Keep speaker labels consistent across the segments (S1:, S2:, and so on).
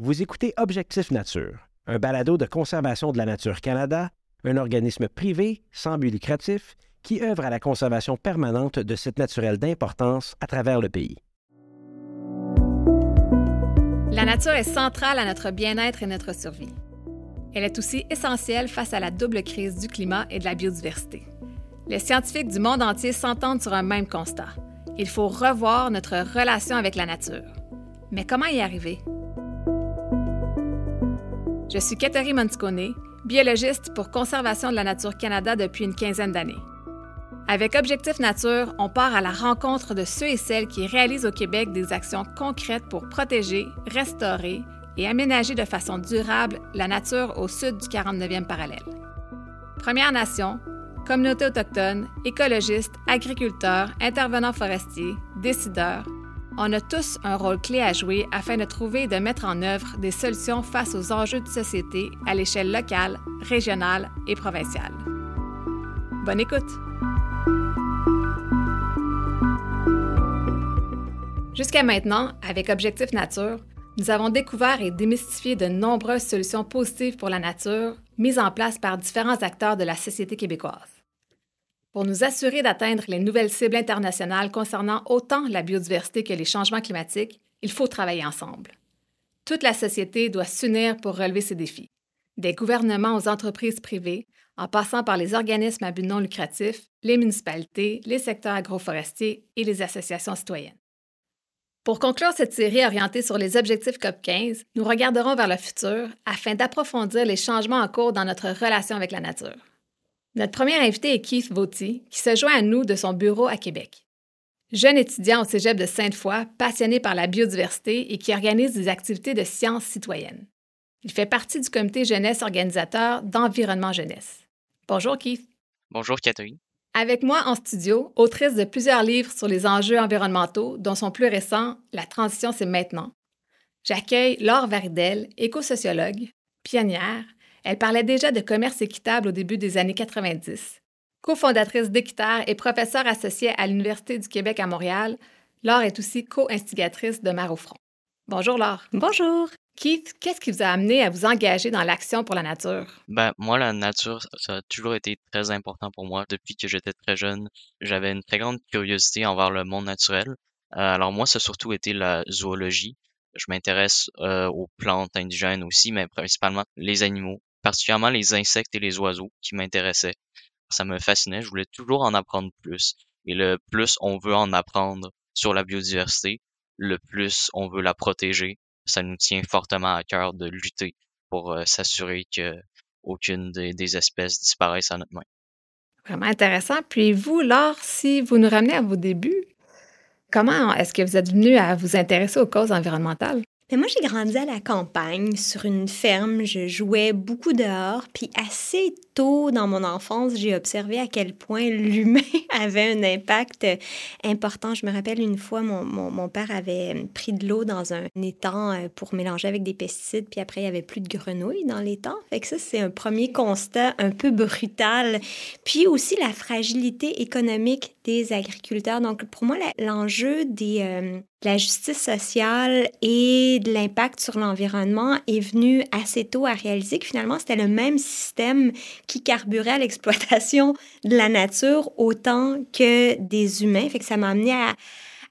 S1: Vous écoutez Objectif Nature, un balado de conservation de la nature Canada, un organisme privé sans but lucratif qui œuvre à la conservation permanente de sites naturels d'importance à travers le pays.
S2: La nature est centrale à notre bien-être et notre survie. Elle est aussi essentielle face à la double crise du climat et de la biodiversité. Les scientifiques du monde entier s'entendent sur un même constat. Il faut revoir notre relation avec la nature. Mais comment y arriver? Je suis Catherine Monticone, biologiste pour Conservation de la Nature Canada depuis une quinzaine d'années. Avec Objectif Nature, on part à la rencontre de ceux et celles qui réalisent au Québec des actions concrètes pour protéger, restaurer et aménager de façon durable la nature au sud du 49e parallèle. Premières Nations, communautés autochtones, écologistes, agriculteurs, intervenants forestiers, décideurs, on a tous un rôle clé à jouer afin de trouver et de mettre en œuvre des solutions face aux enjeux de société à l'échelle locale, régionale et provinciale. Bonne écoute! Jusqu'à maintenant, avec Objectif Nature, nous avons découvert et démystifié de nombreuses solutions positives pour la nature mises en place par différents acteurs de la société québécoise. Pour nous assurer d'atteindre les nouvelles cibles internationales concernant autant la biodiversité que les changements climatiques, il faut travailler ensemble. Toute la société doit s'unir pour relever ces défis. Des gouvernements aux entreprises privées, en passant par les organismes à but non lucratif, les municipalités, les secteurs agroforestiers et les associations citoyennes. Pour conclure cette série orientée sur les objectifs COP15, nous regarderons vers le futur afin d'approfondir les changements en cours dans notre relation avec la nature. Notre premier invité est Keith Vauty, qui se joint à nous de son bureau à Québec. Jeune étudiant au cégep de Sainte-Foy, passionné par la biodiversité et qui organise des activités de sciences citoyennes. Il fait partie du comité jeunesse organisateur d'Environnement Jeunesse. Bonjour Keith.
S3: Bonjour Catherine.
S2: Avec moi en studio, autrice de plusieurs livres sur les enjeux environnementaux, dont son plus récent, La transition, c'est maintenant. J'accueille Laure Varidel, éco-sociologue, pionnière. Elle parlait déjà de commerce équitable au début des années 90. Co-fondatrice d'Équiterre et professeure associée à l'Université du Québec à Montréal, Laure est aussi co-instigatrice de Mar au front. Bonjour Laure.
S4: Bonjour.
S2: Keith, qu'est-ce qui vous a amené à vous engager dans l'action pour la nature?
S3: Ben, moi, la nature, ça a toujours été très important pour moi. Depuis que j'étais très jeune, j'avais une très grande curiosité envers le monde naturel. Euh, alors moi, ça a surtout été la zoologie. Je m'intéresse euh, aux plantes indigènes aussi, mais principalement les animaux, particulièrement les insectes et les oiseaux qui m'intéressaient. Ça me fascinait, je voulais toujours en apprendre plus. Et le plus on veut en apprendre sur la biodiversité, le plus on veut la protéger, ça nous tient fortement à cœur de lutter pour euh, s'assurer que aucune des, espèces disparaisse à notre main.
S2: Vraiment intéressant. Puis vous, Laure, si vous nous ramenez à vos débuts, comment est-ce que vous êtes venu à vous intéresser aux causes environnementales?
S4: Mais moi, j'ai grandi à la campagne, sur une ferme. Je jouais beaucoup dehors. Puis assez tôt dans mon enfance, j'ai observé à quel point l'humain avait un impact important. Je me rappelle une fois, mon, père avait pris de l'eau dans un étang euh, pour mélanger avec des pesticides. Puis après, il n'y avait plus de grenouilles dans l'étang. Fait que ça, c'est un premier constat un peu brutal. Puis aussi la fragilité économique des agriculteurs. Donc, pour moi, l'enjeu des, euh, la justice sociale et de l'impact sur l'environnement est venu assez tôt à réaliser que finalement, c'était le même système qui carburait à l'exploitation de la nature autant que des humains. Fait que ça m'a amené à,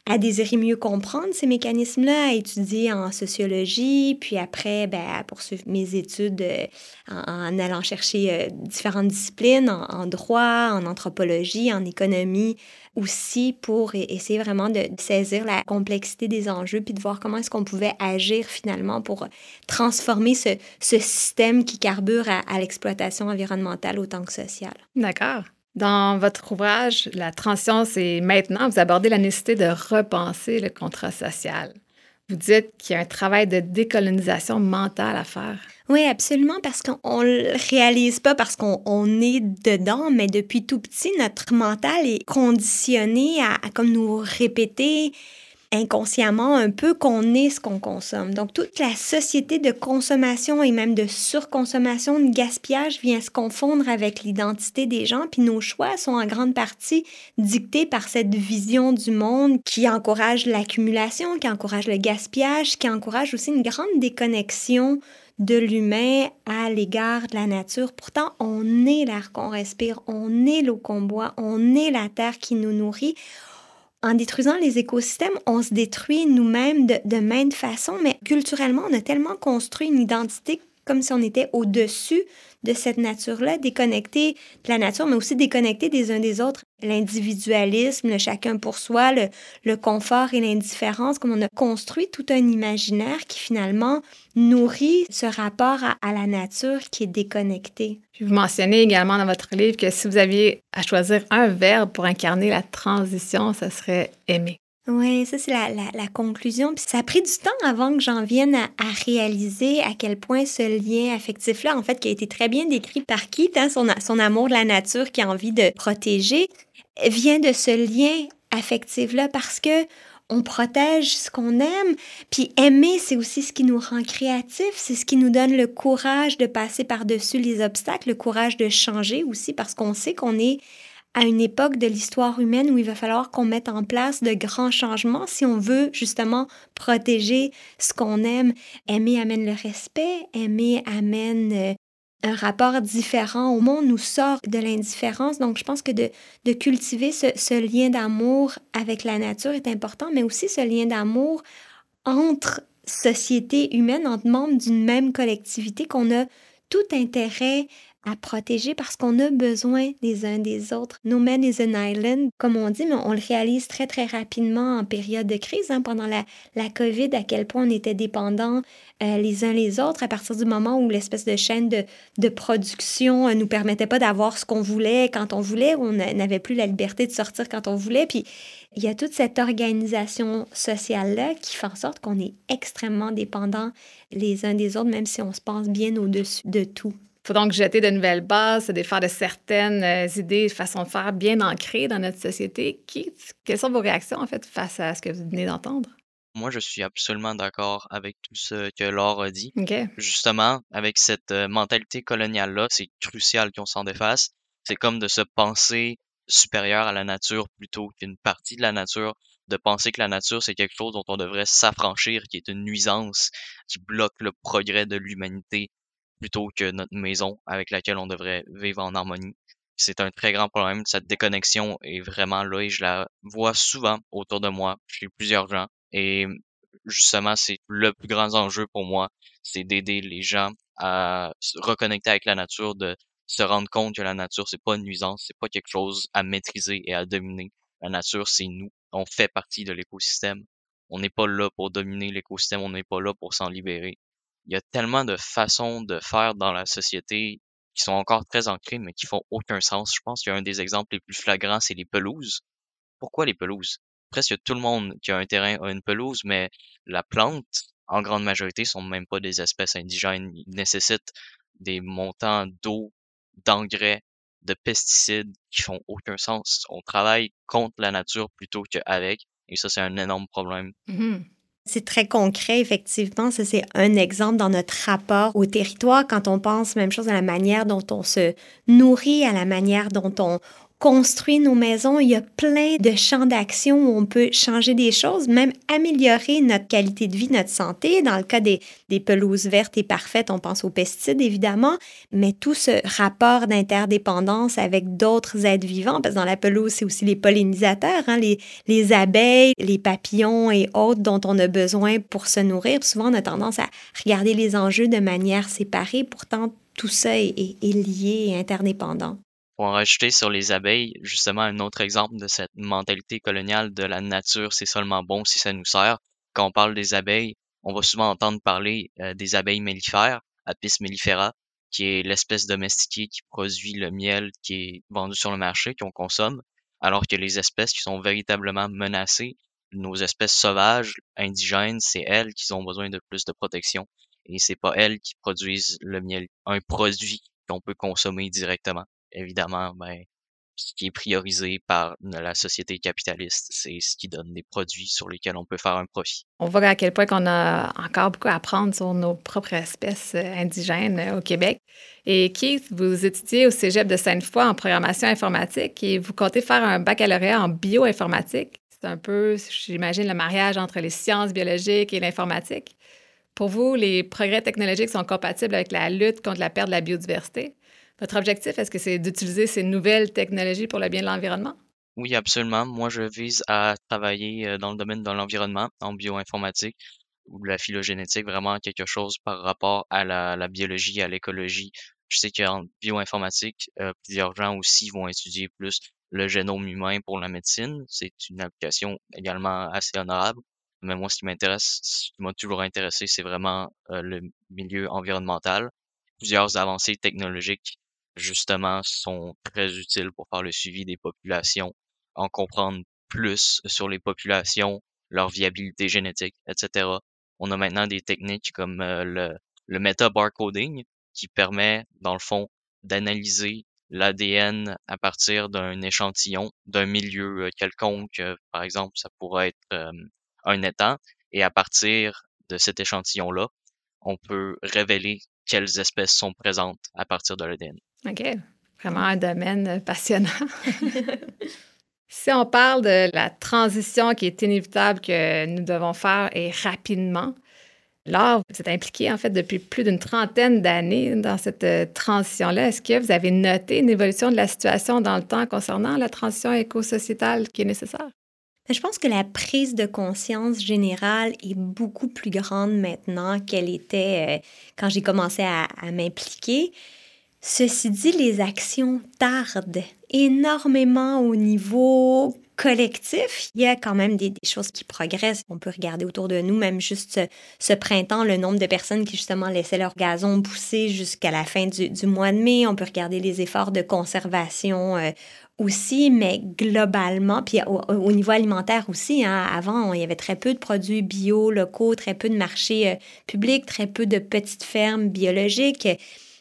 S4: à désirer mieux comprendre ces mécanismes-là, à étudier en sociologie, puis après, ben, à poursuivre mes études euh, en, allant chercher euh, différentes disciplines, en, droit, en anthropologie, en économie aussi, pour essayer vraiment de saisir la complexité des enjeux, puis de voir comment est-ce qu'on pouvait agir finalement pour transformer ce, ce système qui carbure à, à l'exploitation environnementale autant que sociale.
S2: D'accord. Dans votre ouvrage, La transition, c'est maintenant, vous abordez la nécessité de repenser le contrat social. Vous dites qu'il y a un travail de décolonisation mentale à faire.
S4: Oui, absolument, parce qu'on ne le réalise pas parce qu'on est dedans, mais depuis tout petit, notre mental est conditionné à, à comme nous répéter inconsciemment un peu qu'on est ce qu'on consomme. Donc toute la société de consommation et même de surconsommation, de gaspillage vient se confondre avec l'identité des gens, puis nos choix sont en grande partie dictés par cette vision du monde qui encourage l'accumulation, qui encourage le gaspillage, qui encourage aussi une grande déconnexion de l'humain à l'égard de la nature. Pourtant, on est l'air qu'on respire, on est l'eau qu'on boit, on est la terre qui nous nourrit. En détruisant les écosystèmes, on se détruit nous-mêmes de, de maintes façons, mais culturellement, on a tellement construit une identité comme si on était au-dessus de cette nature-là, déconnecté de la nature, mais aussi déconnecté des uns des autres. L'individualisme, le chacun pour soi, le, confort et l'indifférence, comme on a construit tout un imaginaire qui finalement nourrit ce rapport à, la nature qui est déconnecté.
S2: vous mentionnez également dans votre livre que si vous aviez à choisir un verbe pour incarner la transition, ce serait aimer.
S4: Oui, ça c'est la, la, conclusion. Puis ça a pris du temps avant que j'en vienne à, réaliser à quel point ce lien affectif-là, en fait, qui a été très bien décrit par Keith, hein, son, son amour de la nature qui a envie de protéger, vient de ce lien affectif-là parce que on protège ce qu'on aime. Puis aimer, c'est aussi ce qui nous rend créatifs, c'est ce qui nous donne le courage de passer par-dessus les obstacles, le courage de changer aussi parce qu'on sait qu'on est à une époque de l'histoire humaine où il va falloir qu'on mette en place de grands changements si on veut justement protéger ce qu'on aime. Aimer amène le respect, aimer amène euh, un rapport différent au monde, nous sort de l'indifférence. Donc, je pense que de, cultiver ce, ce lien d'amour avec la nature est important, mais aussi ce lien d'amour entre sociétés humaines, entre membres d'une même collectivité qu'on a tout intérêt à protéger parce qu'on a besoin les uns des autres. No man is an island, comme on dit, mais on le réalise très, très rapidement en période de crise. Hein, pendant la, la COVID, à quel point on était dépendants euh, les uns les autres à partir du moment où l'espèce de chaîne de, de production ne euh, nous permettait pas d'avoir ce qu'on voulait quand on voulait, on n'avait plus la liberté de sortir quand on voulait. Puis il y a toute cette organisation sociale-là qui fait en sorte qu'on est extrêmement dépendants les uns des autres, même si on se pense bien au-dessus de tout
S2: faut donc jeter de nouvelles bases, se défaire de certaines euh, idées, façons de faire bien ancrées dans notre société. Qui, quelles sont vos réactions, en fait, face à ce que vous venez d'entendre?
S3: Moi, je suis absolument d'accord avec tout ce que Laure a dit.
S2: Okay.
S3: Justement, avec cette euh, mentalité coloniale-là, c'est crucial qu'on s'en défasse. C'est comme de se penser supérieur à la nature plutôt qu'une partie de la nature, de penser que la nature, c'est quelque chose dont on devrait s'affranchir, qui est une nuisance, qui bloque le progrès de l'humanité plutôt que notre maison avec laquelle on devrait vivre en harmonie. C'est un très grand problème. Cette déconnexion est vraiment là et je la vois souvent autour de moi, chez plusieurs gens. Et justement, c'est le plus grand enjeu pour moi, c'est d'aider les gens à se reconnecter avec la nature, de se rendre compte que la nature, c'est pas une nuisance, c'est pas quelque chose à maîtriser et à dominer. La nature, c'est nous. On fait partie de l'écosystème. On n'est pas là pour dominer l'écosystème, on n'est pas là pour s'en libérer il y a tellement de façons de faire dans la société qui sont encore très ancrées, mais qui font aucun sens. Je pense qu'il y a un des exemples les plus flagrants, c'est les pelouses. Pourquoi les pelouses? Presque tout le monde qui a un terrain a une pelouse, mais la plante, en grande majorité, sont même pas des espèces indigènes. Ils nécessitent des montants d'eau, d'engrais, de pesticides qui font aucun sens. On travaille contre la nature plutôt qu'avec, et ça, c'est un énorme problème.
S4: Mmh. C'est très concret, effectivement. Ça, c'est un exemple dans notre rapport au territoire quand on pense même chose à la manière dont on se nourrit, à la manière dont on, construit nos maisons, il y a plein de champs d'action où on peut changer des choses, même améliorer notre qualité de vie, notre santé. Dans le cas des, des pelouses vertes et parfaites, on pense aux pesticides évidemment, mais tout ce rapport d'interdépendance avec d'autres êtres vivants, parce que dans la pelouse, c'est aussi les pollinisateurs, hein, les, les abeilles, les papillons et autres dont on a besoin pour se nourrir. Souvent, on a tendance à regarder les enjeux de manière séparée, pourtant tout ça est, lié et interdépendant.
S3: Pour en rajouter sur les abeilles, justement, un autre exemple de cette mentalité coloniale de la nature, c'est seulement bon si ça nous sert. Quand on parle des abeilles, on va souvent entendre parler euh, des abeilles mellifères, Apis mellifera, qui est l'espèce domestiquée qui produit le miel qui est vendu sur le marché, qu'on consomme, alors que les espèces qui sont véritablement menacées, nos espèces sauvages, indigènes, c'est elles qui ont besoin de plus de protection. Et c'est pas elles qui produisent le miel, un produit qu'on peut consommer directement évidemment, ben, ce qui est priorisé par la société capitaliste. C'est ce qui donne des produits sur lesquels on peut faire un profit.
S2: On voit à quel point qu'on a encore beaucoup à apprendre sur nos propres espèces euh, indigènes euh, au Québec. Et Keith, vous étudiez au Cégep de Sainte-Foy en programmation informatique et vous comptez faire un baccalauréat en bioinformatique. C'est un peu, j'imagine, le mariage entre les sciences biologiques et l'informatique. Pour vous, les progrès technologiques sont compatibles avec la lutte contre la perte de la biodiversité? Votre objectif, est-ce que c'est d'utiliser ces nouvelles technologies pour le bien de l'environnement?
S3: Oui, absolument. Moi, je vise à travailler euh, dans le domaine de l'environnement, en bioinformatique ou la phylogénétique, vraiment quelque chose par rapport à la, biologie, à l'écologie. Je sais qu'en bioinformatique, euh, plusieurs gens aussi vont étudier plus le génome humain pour la médecine. C'est une application également assez honorable. Mais moi, ce qui m'intéresse, ce qui m'a toujours intéressé, c'est vraiment euh, le milieu environnemental. Plusieurs avancées technologiques justement, sont très utiles pour faire le suivi des populations, en comprendre plus sur les populations, leur viabilité génétique, etc. On a maintenant des techniques comme euh, le, le meta-barcoding qui permet, dans le fond, d'analyser l'ADN à partir d'un échantillon, d'un milieu euh, quelconque. Euh, par exemple, ça pourrait être un étang. Et à partir de cet échantillon-là, on peut révéler quelles espèces sont présentes à partir de l'ADN.
S2: OK. Vraiment un domaine passionnant. si on parle de la transition qui est inévitable que nous devons faire et rapidement, Laure, vous êtes impliqué en fait depuis plus d'une trentaine d'années dans cette euh, transition-là. Est-ce que vous avez noté une évolution de la situation dans le temps concernant la transition éco-sociétale qui est nécessaire?
S4: Ben, je pense que la prise de conscience générale est beaucoup plus grande maintenant qu'elle était euh, quand j'ai commencé à m'impliquer. Ceci dit, les actions tardent énormément au niveau collectif. Il y a quand même des, choses qui progressent. On peut regarder autour de nous, même juste ce, printemps, le nombre de personnes qui justement laissaient leur gazon pousser jusqu'à la fin du, mois de mai. On peut regarder les efforts de conservation euh, aussi, mais globalement, puis au, niveau alimentaire aussi, hein, avant, il y avait très peu de produits bio, locaux, très peu de marchés euh, publics, très peu de petites fermes biologiques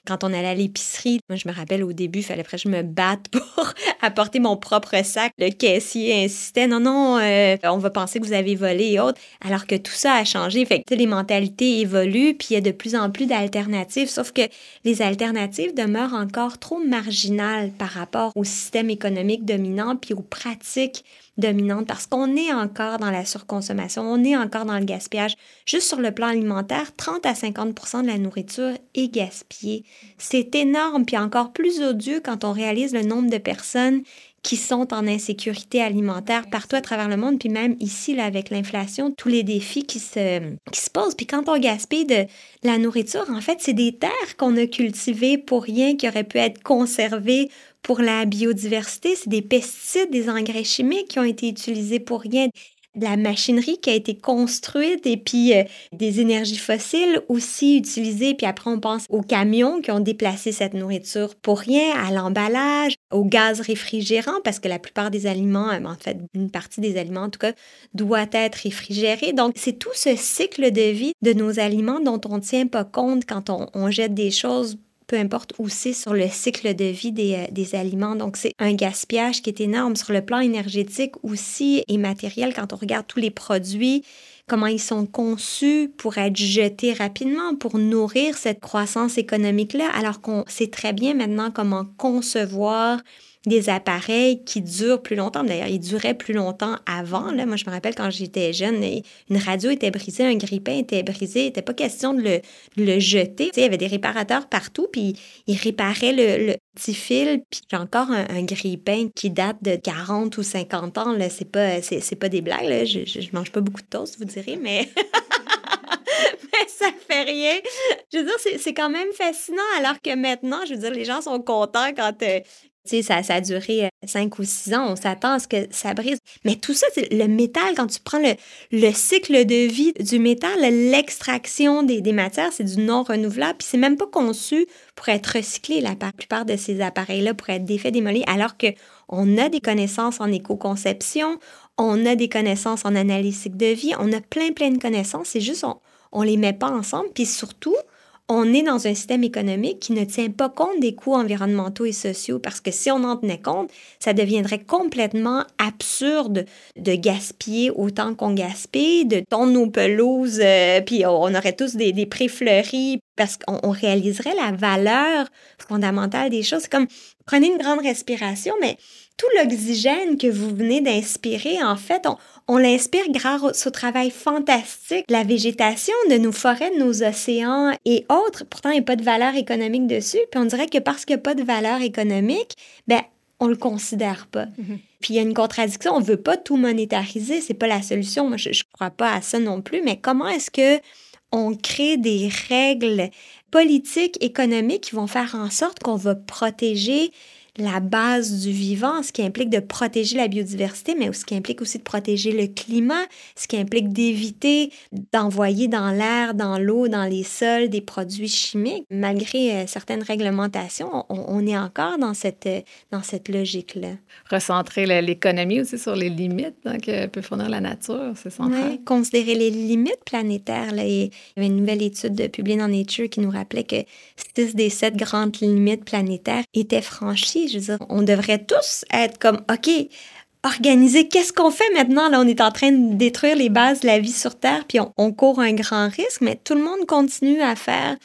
S4: quand on allait à l'épicerie, moi, je me rappelle au début, il fallait que je me batte pour apporter mon propre sac. Le caissier insistait, non, non, euh, on va penser que vous avez volé et autres. Alors que tout ça a changé. Fait que les mentalités évoluent, puis il y a de plus en plus d'alternatives. Sauf que les alternatives demeurent encore trop marginales par rapport au système économique dominant, puis aux pratiques dominante parce qu'on est encore dans la surconsommation, on est encore dans le gaspillage. Juste sur le plan alimentaire, 30 à 50% de la nourriture est gaspillée. C'est énorme, puis encore plus odieux quand on réalise le nombre de personnes qui sont en insécurité alimentaire partout à travers le monde, puis même ici, là, avec l'inflation, tous les défis qui se, qui se posent. Puis quand on gaspille de la nourriture, en fait, c'est des terres qu'on a cultivées pour rien, qui auraient pu être conservées pour la biodiversité, c'est des pesticides, des engrais chimiques qui ont été utilisés pour rien de la machinerie qui a été construite et puis euh, des énergies fossiles aussi utilisées. Puis après, on pense aux camions qui ont déplacé cette nourriture pour rien, à l'emballage, au gaz réfrigérant, parce que la plupart des aliments, euh, en fait, une partie des aliments en tout cas, doit être réfrigérée. Donc, c'est tout ce cycle de vie de nos aliments dont on ne tient pas compte quand on, on jette des choses peu importe où c'est sur le cycle de vie des, euh, des aliments. Donc, c'est un gaspillage qui est énorme sur le plan énergétique aussi et matériel quand on regarde tous les produits comment ils sont conçus pour être jetés rapidement, pour nourrir cette croissance économique-là, alors qu'on sait très bien maintenant comment concevoir des appareils qui durent plus longtemps. D'ailleurs, ils duraient plus longtemps avant. Là. Moi, je me rappelle quand j'étais jeune, une radio était brisée, un grippin était brisé. Il n'était pas question de le, le jeter. il y avait des réparateurs partout, puis ils réparaient le, petit fil. Puis j'ai encore un, un, grippin qui date de 40 ou 50 ans. Ce n'est pas, c'est, pas des blagues. Je, ne mange pas beaucoup de toast, vous direz, mais... mais ça fait rien. Je veux dire, c'est quand même fascinant, alors que maintenant, je veux dire, les gens sont contents quand, euh, ça, ça a duré 5 euh, ou 6 ans, on s'attend à ce que ça brise. Mais tout ça, le métal, quand tu prends le, le, cycle de vie du métal, l'extraction des, matières, c'est du non renouvelable, puis c'est même pas conçu pour être recyclé, la plupart de ces appareils-là, pour être défaits, démolis, alors que on a des connaissances en éco-conception, on a des connaissances en analyse de vie, on a plein, plein de connaissances, c'est juste on, on les met pas ensemble, puis surtout, on est dans un système économique qui ne tient pas compte des coûts environnementaux et sociaux parce que si on en tenait compte, ça deviendrait complètement absurde de gaspiller autant qu'on gaspille, de tondre nos pelouses, euh, puis on aurait tous des, des prés fleuris parce qu'on réaliserait la valeur fondamentale des choses. C'est comme prenez une grande respiration, mais tout l'oxygène que vous venez d'inspirer, en fait, on, on l'inspire grâce au travail fantastique de la végétation, de nos forêts, de nos océans et autres. Pourtant, il n'y a pas de valeur économique dessus. Puis on dirait que parce qu'il n'y a pas de valeur économique, ben, on le considère pas. Mm-hmm. Puis il y a une contradiction, on veut pas tout monétariser, c'est pas la solution. Moi, je, ne crois pas à ça non plus, mais comment est-ce que on crée des règles politiques, économiques qui vont faire en sorte qu'on va protéger la base du vivant, ce qui implique de protéger la biodiversité, mais ce qui implique aussi de protéger le climat, ce qui implique d'éviter d'envoyer dans l'air, dans l'eau, dans les sols des produits chimiques. Malgré euh, certaines réglementations, on, est encore dans cette, euh, dans cette logique-là.
S2: Recentrer l'économie aussi sur les limites hein, que peut fournir la nature, c'est central.
S4: Oui, considérer les limites planétaires. Là, il y avait une nouvelle étude publiée dans Nature qui nous rappelait que six des sept grandes limites planétaires étaient franchies je veux dire, on devrait tous être comme, OK, organiser, qu'est-ce qu'on fait maintenant? Là, on est en train de détruire les bases de la vie sur Terre, puis on, court un grand risque, mais tout le monde continue à faire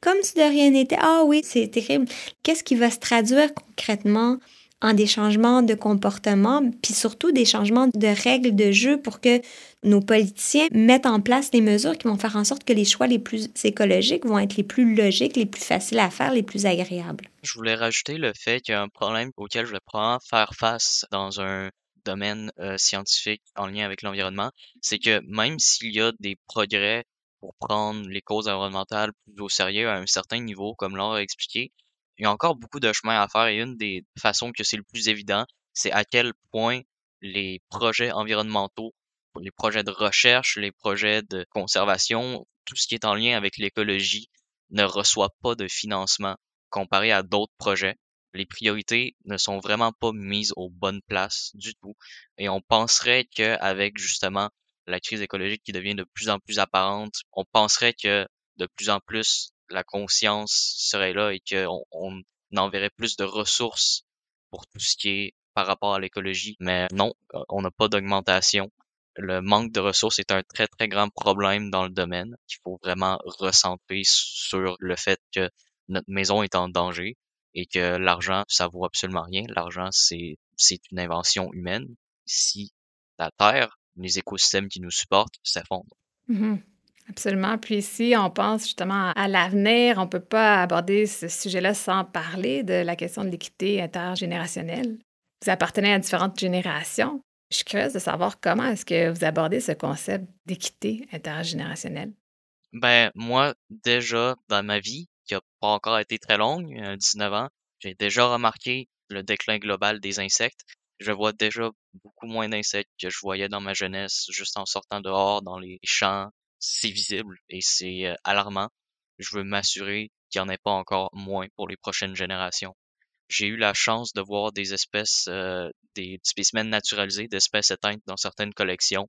S4: comme si de rien n'était. Ah oui, c'est terrible. Qu'est-ce qui va se traduire concrètement en des changements de comportement, puis surtout des changements de règles de jeu pour que nos politiciens mettent en place des mesures qui vont faire en sorte que les choix les plus écologiques vont être les plus logiques, les plus faciles à faire, les plus agréables.
S3: Je voulais rajouter le fait qu'il y a un problème auquel je vais probablement faire face dans un domaine euh, scientifique en lien avec l'environnement, c'est que même s'il y a des progrès pour prendre les causes environnementales plus au sérieux à un certain niveau, comme Laure a expliqué, il y a encore beaucoup de chemin à faire et une des façons que c'est le plus évident, c'est à quel point les projets environnementaux, les projets de recherche, les projets de conservation, tout ce qui est en lien avec l'écologie ne reçoit pas de financement comparé à d'autres projets. Les priorités ne sont vraiment pas mises aux bonnes places du tout. Et on penserait qu'avec justement la crise écologique qui devient de plus en plus apparente, on penserait que de plus en plus la conscience serait là et qu'on on enverrait plus de ressources pour tout ce qui est par rapport à l'écologie. Mais non, on n'a pas d'augmentation. Le manque de ressources est un très très grand problème dans le domaine qu'il faut vraiment recentrer sur le fait que notre maison est en danger et que l'argent, ça vaut absolument rien. L'argent, c'est, c'est une invention humaine. Si la Terre, les écosystèmes qui nous supportent s'effondrent.
S2: Mm-hmm. Absolument. Puis si on pense justement à l'avenir, on ne peut pas aborder ce sujet-là sans parler de la question de l'équité intergénérationnelle. Vous appartenez à différentes générations. Je suis curieuse de savoir comment est-ce que vous abordez ce concept d'équité intergénérationnelle.
S3: Ben, moi, déjà, dans ma vie, qui n'a pas encore été très longue, 19 ans, j'ai déjà remarqué le déclin global des insectes. Je vois déjà beaucoup moins d'insectes que je voyais dans ma jeunesse, juste en sortant dehors dans les champs, c'est visible et c'est alarmant. Je veux m'assurer qu'il n'y en ait pas encore moins pour les prochaines générations. J'ai eu la chance de voir des espèces, des spécimens naturalisés d'espèces éteintes dans certaines collections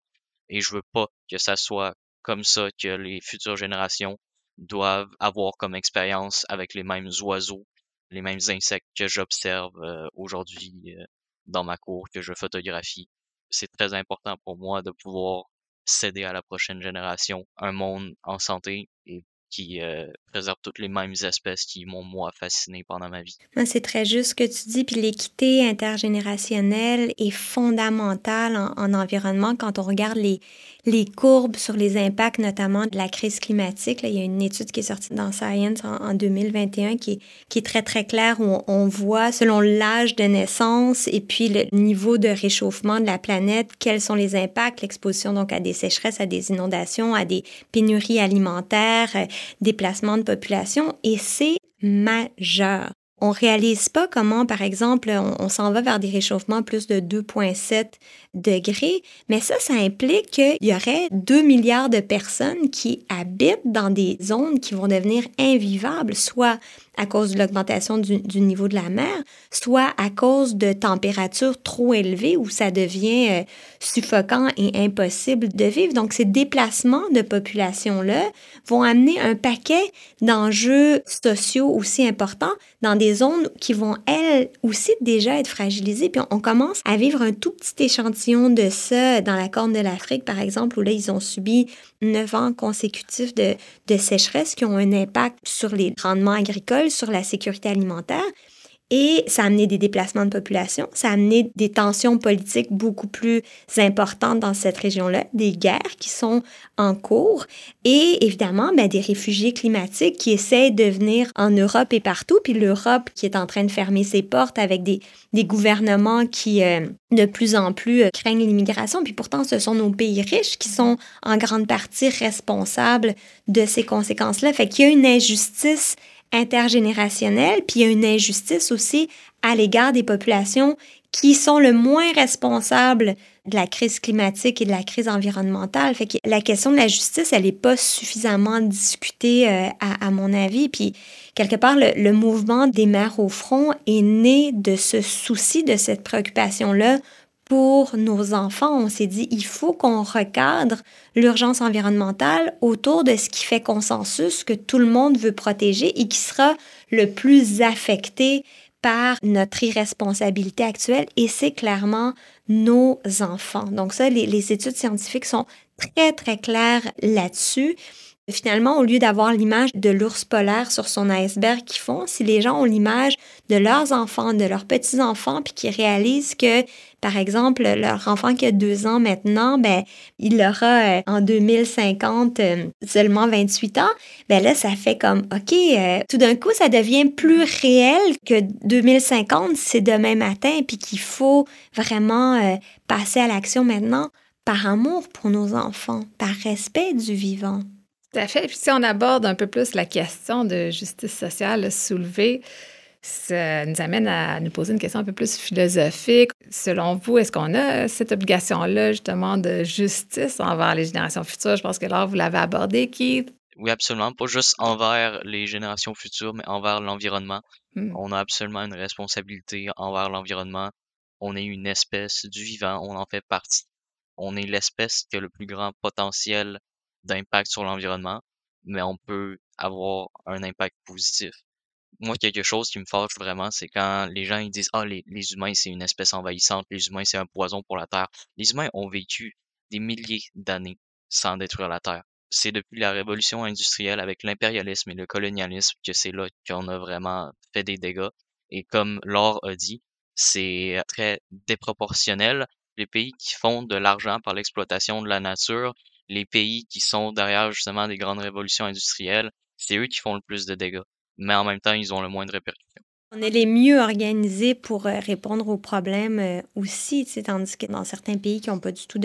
S3: et je veux pas que ça soit comme ça que les futures générations doivent avoir comme expérience avec les mêmes oiseaux, les mêmes insectes que j'observe aujourd'hui dans ma cour, que je photographie. C'est très important pour moi de pouvoir céder à la prochaine génération un monde en santé et qui euh, préserve toutes les mêmes espèces qui m'ont, moi, fasciné pendant ma vie.
S4: C'est très juste ce que tu dis, puis l'équité intergénérationnelle est fondamentale en, environnement quand on regarde les, les courbes sur les impacts, notamment de la crise climatique. Il y a une étude qui est sortie dans Science en, 2021 qui est, qui est très, très claire où on, on voit, selon l'âge de naissance et puis le niveau de réchauffement de la planète, quels sont les impacts, l'exposition donc à des sécheresses, à des inondations, à des pénuries alimentaires, déplacement de population, et c'est majeur. on réalise pas comment, par exemple, on, s'en va vers des réchauffements plus de 2,7 degrés, mais ça, ça implique qu'il y aurait 2 milliards de personnes qui habitent dans des zones qui vont devenir invivables, soit à cause de l'augmentation du, niveau de la mer, soit à cause de températures trop élevées où ça devient euh, suffocant et impossible de vivre. Donc, ces déplacements de population-là vont amener un paquet d'enjeux sociaux aussi importants dans des zones qui vont, elles aussi, déjà être fragilisées. Puis on, commence à vivre un tout petit échantillon de ça dans la Corne de l'Afrique, par exemple, où là, ils ont subi neuf ans consécutifs de, de sécheresse qui ont un impact sur les rendements agricoles, sur la sécurité alimentaire. Et ça a amené des déplacements de population, ça a amené des tensions politiques beaucoup plus importantes dans cette région-là, des guerres qui sont en cours et évidemment ben, des réfugiés climatiques qui essaient de venir en Europe et partout, puis l'Europe qui est en train de fermer ses portes avec des, des gouvernements qui euh, de plus en plus euh, craignent l'immigration, puis pourtant ce sont nos pays riches qui sont en grande partie responsables de ces conséquences-là. Fait qu'il y a une injustice intergénérationnelle, puis il y a une injustice aussi à l'égard des populations qui sont le moins responsables de la crise climatique et de la crise environnementale. Fait que la question de la justice, elle n'est pas suffisamment discutée, euh, à, mon avis. Puis, quelque part, le, le mouvement des mères au front est né de ce souci, de cette préoccupation-là pour nos enfants, on s'est dit, il faut qu'on recadre l'urgence environnementale autour de ce qui fait consensus, que tout le monde veut protéger et qui sera le plus affecté par notre irresponsabilité actuelle et c'est clairement nos enfants. Donc ça, les, les études scientifiques sont très, très claires là-dessus. Finalement, au lieu d'avoir l'image de l'ours polaire sur son iceberg qu'ils font, si les gens ont l'image de leurs enfants, de leurs petits-enfants, puis qu'ils réalisent que, par exemple, leur enfant qui a deux ans maintenant, ben, il aura euh, en 2050 euh, seulement 28 ans, ben là, ça fait comme, OK, euh, tout d'un coup, ça devient plus réel que 2050, c'est demain matin, puis qu'il faut vraiment passer à l'action maintenant par amour pour nos enfants, par respect du vivant.
S2: Tout à fait. Puis si on aborde un peu plus la question de justice sociale soulevée, ça nous amène à nous poser une question un peu plus philosophique. Selon vous, est-ce qu'on a cette obligation-là, justement, de justice envers les générations futures? Je pense que là, vous l'avez abordé, Keith.
S3: Oui, absolument. Pas juste envers les générations futures, mais envers l'environnement. Hmm. On a absolument une responsabilité envers l'environnement. On est une espèce du vivant, on en fait partie. On est l'espèce qui a le plus grand potentiel d'impact sur l'environnement, mais on peut avoir un impact positif. Moi, quelque chose qui me fâche vraiment, c'est quand les gens ils disent Ah, les, les humains, c'est une espèce envahissante, les humains, c'est un poison pour la Terre. Les humains ont vécu des milliers d'années sans détruire la Terre. C'est depuis la révolution industrielle avec l'impérialisme et le colonialisme que c'est là qu'on a vraiment fait des dégâts. Et comme Laure a dit, c'est très déproportionnel. Les pays qui font de l'argent par l'exploitation de la nature, les pays qui sont derrière justement des grandes révolutions industrielles, c'est eux qui font le plus de dégâts. Mais en même temps, ils ont le moins de répercussions.
S4: On est les mieux organisés pour euh, répondre aux problèmes euh, aussi, tandis que dans certains pays qui n'ont pas du tout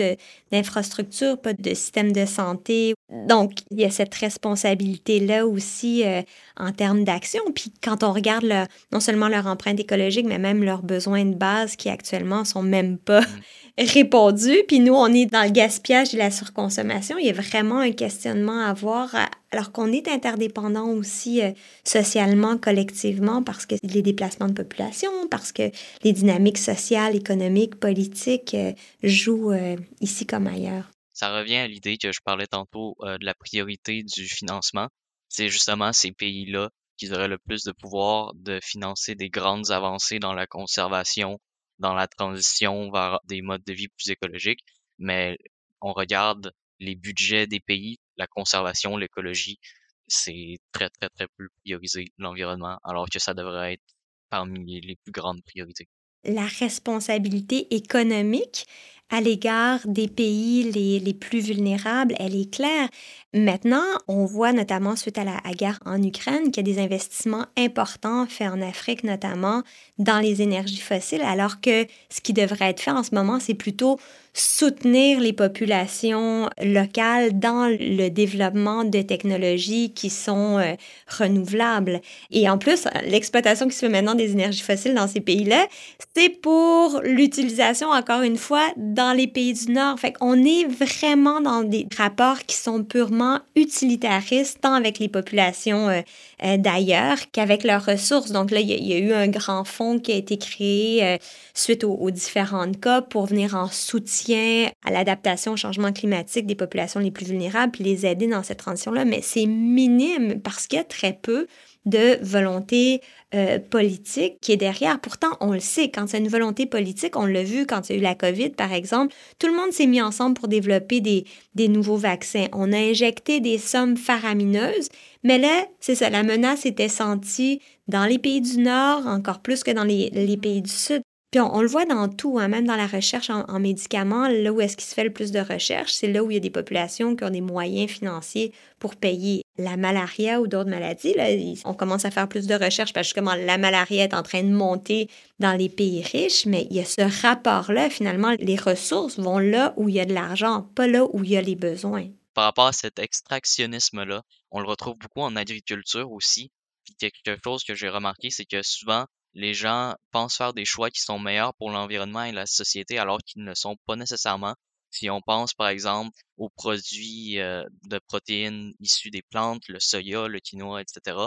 S4: d'infrastructure, pas de système de santé. Donc, il y a cette responsabilité-là aussi euh, en termes d'action. Puis quand on regarde non seulement leur empreinte écologique, mais même leurs besoins de base qui actuellement sont même pas mmh répondu. Puis nous, on est dans le gaspillage et la surconsommation. Il y a vraiment un questionnement à avoir, alors qu'on est interdépendant aussi euh, socialement, collectivement, parce que les déplacements de population, parce que les dynamiques sociales, économiques, politiques euh, jouent euh, ici comme ailleurs.
S3: Ça revient à l'idée que je parlais tantôt de la priorité du financement. C'est justement ces pays-là qui auraient le plus de pouvoir de financer des grandes avancées dans la conservation, dans la transition vers des modes de vie plus écologiques, mais on regarde les budgets des pays, la conservation, l'écologie, c'est très, très, très peu priorisé l'environnement, alors que ça devrait être parmi les plus grandes priorités.
S4: La responsabilité économique à l'égard des pays les, les, plus vulnérables, elle est claire. Maintenant, on voit notamment suite à la guerre en Ukraine qu'il y a des investissements importants faits en Afrique, notamment dans les énergies fossiles, alors que ce qui devrait être fait en ce moment, c'est plutôt soutenir les populations locales dans le développement de technologies qui sont euh, renouvelables. Et en plus, l'exploitation qui se fait maintenant des énergies fossiles dans ces pays-là, c'est pour l'utilisation, encore une fois, dans les pays du Nord. Fait qu'on est vraiment dans des rapports qui sont purement utilitaristes, tant avec les populations euh, euh, d'ailleurs qu'avec leurs ressources. Donc là, il y, a eu un grand fonds qui a été créé suite aux, aux différentes cas pour venir en soutien à l'adaptation au changement climatique des populations les plus vulnérables, puis les aider dans cette transition-là, mais c'est minime parce qu'il y a très peu de volonté euh, politique qui est derrière. Pourtant, on le sait, quand c'est une volonté politique, on l'a vu quand il y a eu la COVID, par exemple, tout le monde s'est mis ensemble pour développer des, nouveaux vaccins. On a injecté des sommes faramineuses, mais là, c'est ça, la menace était sentie dans les pays du Nord encore plus que dans les, pays du Sud. Puis on, le voit dans tout, hein, même dans la recherche en, médicaments, là où est-ce qu'il se fait le plus de recherche, c'est là où il y a des populations qui ont des moyens financiers pour payer la malaria ou d'autres maladies. On commence à faire plus de recherches parce que la malaria est en train de monter dans les pays riches, mais il y a ce rapport-là, finalement, les ressources vont là où il y a de l'argent, pas là où il y a les besoins.
S3: Par rapport à cet extractionnisme-là, on le retrouve beaucoup en agriculture aussi. Puis quelque chose que j'ai remarqué, c'est que souvent, les gens pensent faire des choix qui sont meilleurs pour l'environnement et la société alors qu'ils ne sont pas nécessairement. Si on pense par exemple aux produits euh, de protéines issus des plantes, le soya, le quinoa, etc.,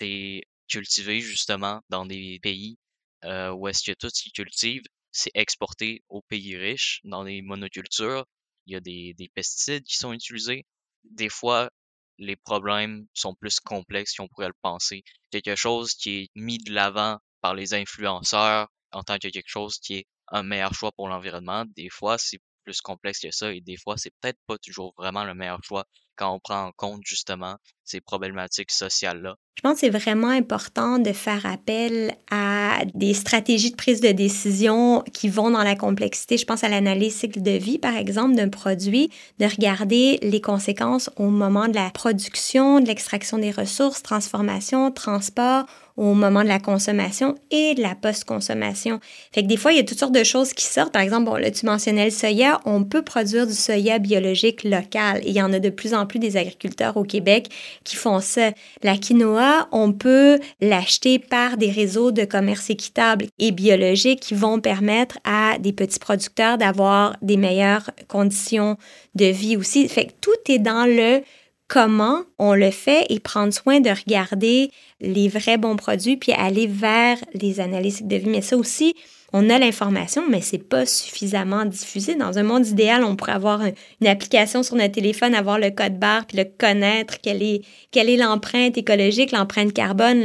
S3: c'est cultivé justement dans des pays euh, où est-ce que tout ce qu'ils cultivent, c'est exporté aux pays riches dans des monocultures. Il y a des, des pesticides qui sont utilisés. Des fois, les problèmes sont plus complexes qu'on pourrait le penser. Quelque chose qui est mis de l'avant par les influenceurs en tant que quelque chose qui est un meilleur choix pour l'environnement, des fois c'est plus complexe que ça et des fois c'est peut-être pas toujours vraiment le meilleur choix quand on prend en compte justement ces problématiques sociales-là.
S4: Je pense que c'est vraiment important de faire appel à des stratégies de prise de décision qui vont dans la complexité. Je pense à l'analyse cycle de vie, par exemple, d'un produit, de regarder les conséquences au moment de la production, de l'extraction des ressources, transformation, transport, au moment de la consommation et de la post-consommation. Fait que des fois, il y a toutes sortes de choses qui sortent. Par exemple, bon, là, tu mentionnais le soya. On peut produire du soya biologique local. Et il y en a de plus en plus des agriculteurs au Québec qui font ça. La quinoa, on peut l'acheter par des réseaux de commerce équitable et biologique qui vont permettre à des petits producteurs d'avoir des meilleures conditions de vie aussi. Fait que tout est dans le comment on le fait et prendre soin de regarder les vrais bons produits puis aller vers les analyses de vie. Mais ça aussi, on a l'information, mais c'est pas suffisamment diffusé. Dans un monde idéal, on pourrait avoir une application sur notre téléphone, avoir le code barre, puis le connaître, quelle est l'empreinte écologique, l'empreinte carbone,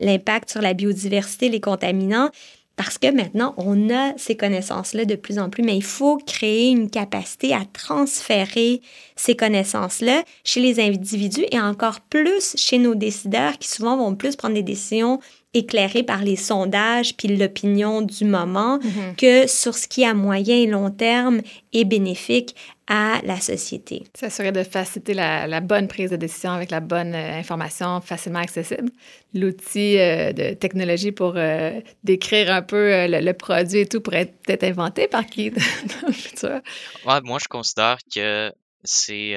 S4: l'impact sur la biodiversité, les contaminants. Parce que maintenant, on a ces connaissances-là de plus en plus, mais il faut créer une capacité à transférer ces connaissances-là chez les individus et encore plus chez nos décideurs qui souvent vont plus prendre des décisions éclairées par les sondages puis l'opinion du moment mm-hmm. que sur ce qui à moyen et long terme est bénéfique à la société.
S2: Ça serait de faciliter la, bonne prise de décision avec la bonne euh, information facilement accessible. L'outil euh, de technologie pour euh, décrire un peu le, produit et tout pourrait être peut-être inventé par qui dans le futur?
S3: moi, je considère que c'est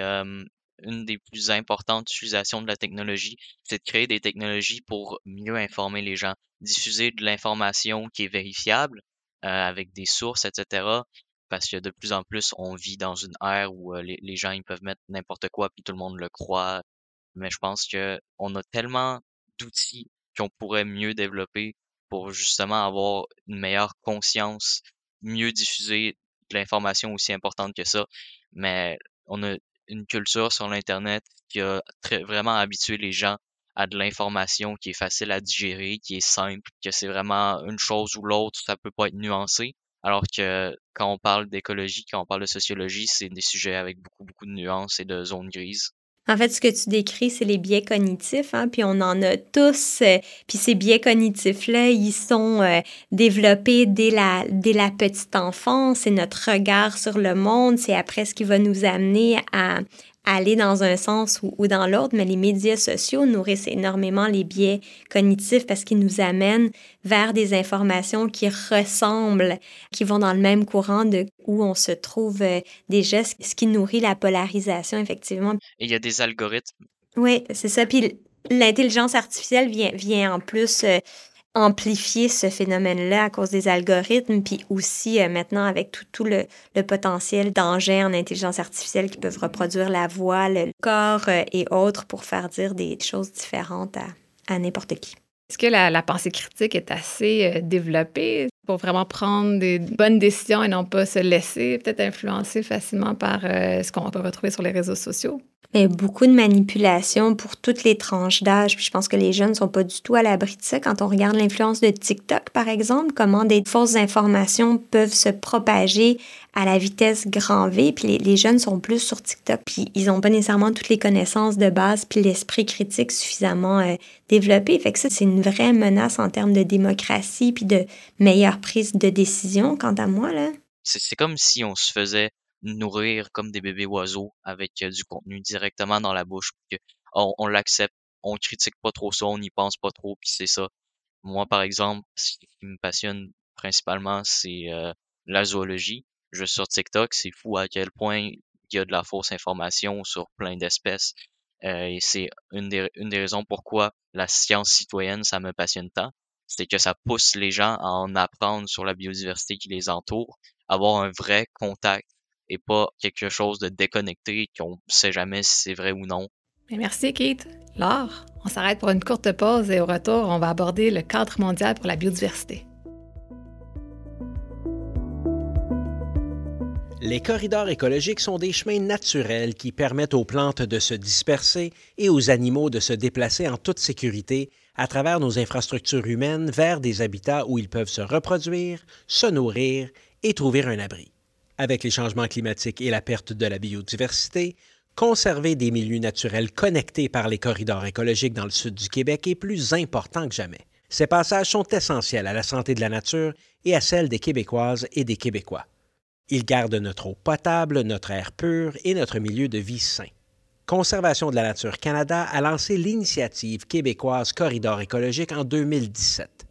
S3: une des plus importantes utilisations de la technologie, c'est de créer des technologies pour mieux informer les gens, diffuser de l'information qui est vérifiable avec des sources, etc parce que de plus en plus, on vit dans une ère où les, gens ils peuvent mettre n'importe quoi puis tout le monde le croit. Mais je pense que on a tellement d'outils qu'on pourrait mieux développer pour justement avoir une meilleure conscience, mieux diffuser de l'information aussi importante que ça. Mais on a une culture sur l'Internet qui a très, vraiment habitué les gens à de l'information qui est facile à digérer, qui est simple, que c'est vraiment une chose ou l'autre, ça peut pas être nuancé. Alors que quand on parle d'écologie, quand on parle de sociologie, c'est des sujets avec beaucoup, beaucoup de nuances et de zones grises.
S4: En fait, ce que tu décris, c'est les biais cognitifs, hein, puis on en a tous. Euh, puis ces biais cognitifs-là, ils sont euh, développés dès la, dès la petite enfance. C'est notre regard sur le monde. C'est après ce qui va nous amener à, aller dans un sens ou, dans l'autre, mais les médias sociaux nourrissent énormément les biais cognitifs parce qu'ils nous amènent vers des informations qui ressemblent, qui vont dans le même courant de où on se trouve euh, déjà, ce qui nourrit la polarisation, effectivement.
S3: Et il y a des algorithmes.
S4: Oui, c'est ça. Puis l'intelligence artificielle vient, vient en plus euh, amplifier ce phénomène-là à cause des algorithmes, puis aussi euh, maintenant avec tout, le, potentiel d'engins en intelligence artificielle qui peuvent reproduire la voix, le corps euh, et autres pour faire dire des choses différentes à, n'importe qui.
S2: Est-ce que la, la, pensée critique est assez euh, développée pour vraiment prendre des bonnes décisions et non pas se laisser peut-être influencer facilement par ce qu'on peut retrouver sur les réseaux sociaux?
S4: Mais beaucoup de manipulation pour toutes les tranches d'âge. Je pense que les jeunes sont pas du tout à l'abri de ça. Quand on regarde l'influence de TikTok, par exemple, comment des fausses informations peuvent se propager à la vitesse grand V. Puis les, jeunes sont plus sur TikTok, puis ils ont pas nécessairement toutes les connaissances de base, puis l'esprit critique suffisamment euh, développé. Fait que ça, c'est une vraie menace en termes de démocratie, puis de meilleure prise de décision, quant à moi, là.
S3: C'est comme si on se faisait nourrir comme des bébés oiseaux avec euh, du contenu directement dans la bouche. On, l'accepte, on critique pas trop ça, on n'y pense pas trop, puis c'est ça. Moi, par exemple, ce qui me passionne principalement, c'est euh, la zoologie. Je suis sur TikTok, c'est fou à quel point il y a de la fausse information sur plein d'espèces. Euh, et c'est une des, une des raisons pourquoi la science citoyenne, ça me passionne tant. C'est que ça pousse les gens à en apprendre sur la biodiversité qui les entoure, avoir un vrai contact et pas quelque chose de déconnecté qu'on ne sait jamais si c'est vrai ou non.
S2: Merci, Kate. Laure, on s'arrête pour une courte pause et au retour, on va aborder le cadre mondial pour la biodiversité.
S1: Les corridors écologiques sont des chemins naturels qui permettent aux plantes de se disperser et aux animaux de se déplacer en toute sécurité à travers nos infrastructures humaines vers des habitats où ils peuvent se reproduire, se nourrir et trouver un abri avec les changements climatiques et la perte de la biodiversité, conserver des milieux naturels connectés par les corridors écologiques dans le sud du Québec est plus important que jamais. Ces passages sont essentiels à la santé de la nature et à celle des Québécoises et des Québécois. Ils gardent notre eau potable, notre air pur et notre milieu de vie sain. Conservation de la nature Canada a lancé l'initiative québécoise Corridor écologique en 2017.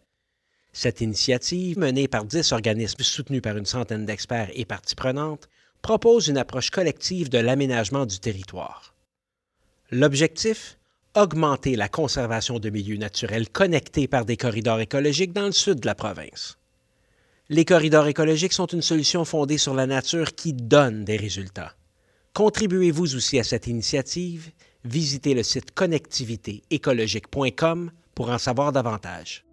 S1: Cette initiative, menée par dix organismes soutenus par une centaine d'experts et parties prenantes, propose une approche collective de l'aménagement du territoire. L'objectif Augmenter la conservation de milieux naturels connectés par des corridors écologiques dans le sud de la province. Les corridors écologiques sont une solution fondée sur la nature qui donne des résultats. Contribuez-vous aussi à cette initiative? Visitez le site connectivitéécologique.com pour en savoir davantage.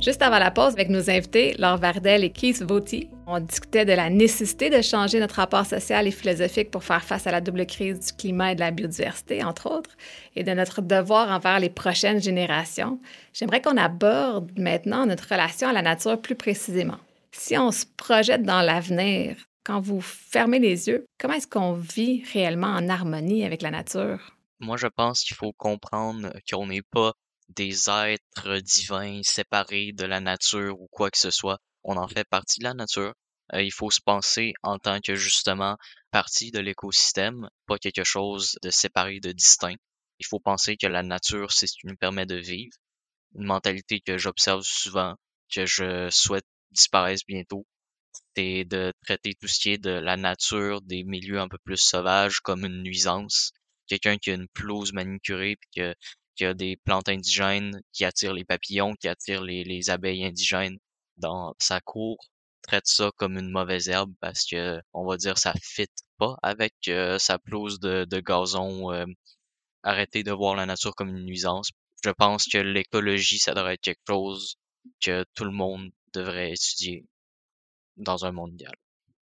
S2: Juste avant la pause, avec nos invités, Laure Vardel et Keith Vauty, on discutait de la nécessité de changer notre rapport social et philosophique pour faire face à la double crise du climat et de la biodiversité, entre autres, et de notre devoir envers les prochaines générations. J'aimerais qu'on aborde maintenant notre relation à la nature plus précisément. Si on se projette dans l'avenir, quand vous fermez les yeux, comment est-ce qu'on vit réellement en harmonie avec la nature?
S3: Moi, je pense qu'il faut comprendre qu'on n'est pas des êtres divins séparés de la nature ou quoi que ce soit. On en fait partie de la nature. Euh, il faut se penser en tant que justement partie de l'écosystème, pas quelque chose de séparé, de distinct. Il faut penser que la nature, c'est ce qui nous permet de vivre. Une mentalité que j'observe souvent, que je souhaite disparaisse bientôt, c'est de traiter tout ce qui est de la nature, des milieux un peu plus sauvages comme une nuisance. Quelqu'un qui a une pelouse manicurée puis que qu'il y a des plantes indigènes qui attirent les papillons, qui attirent les, abeilles indigènes dans sa cour, traite ça comme une mauvaise herbe parce que, on va dire, ça fit pas avec euh, sa pelouse de, gazon. Euh, arrêter de voir la nature comme une nuisance. Je pense que l'écologie, ça devrait être quelque chose que tout le monde devrait étudier dans un monde idéal